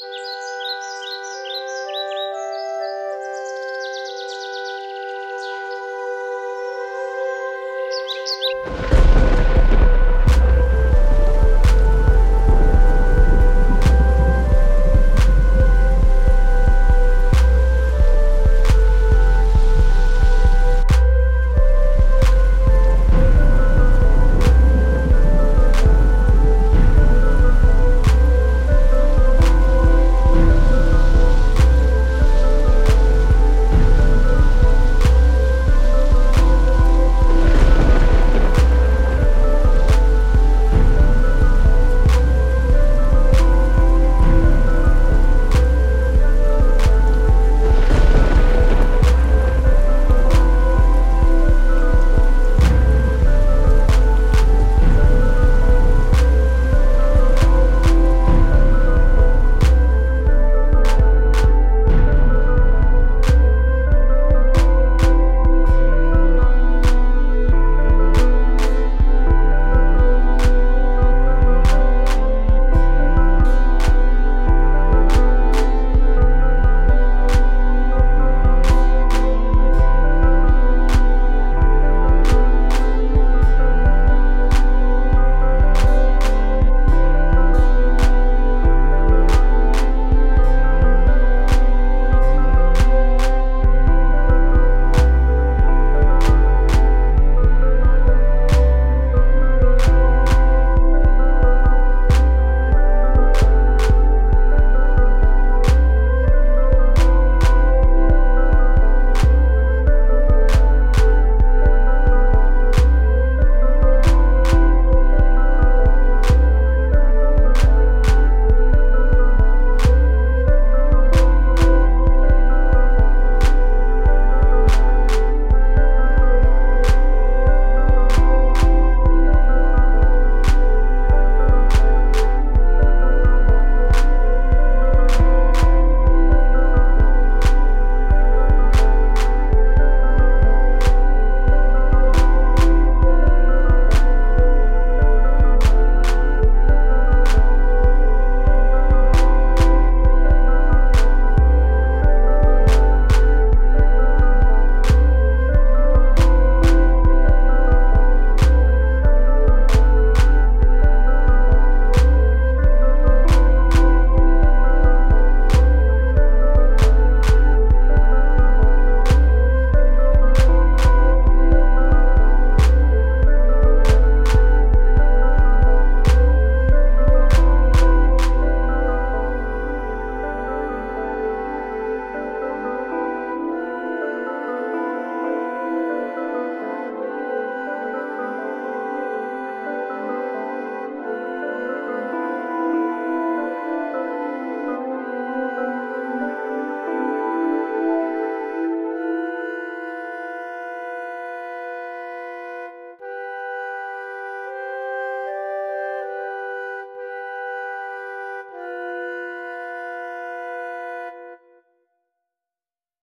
you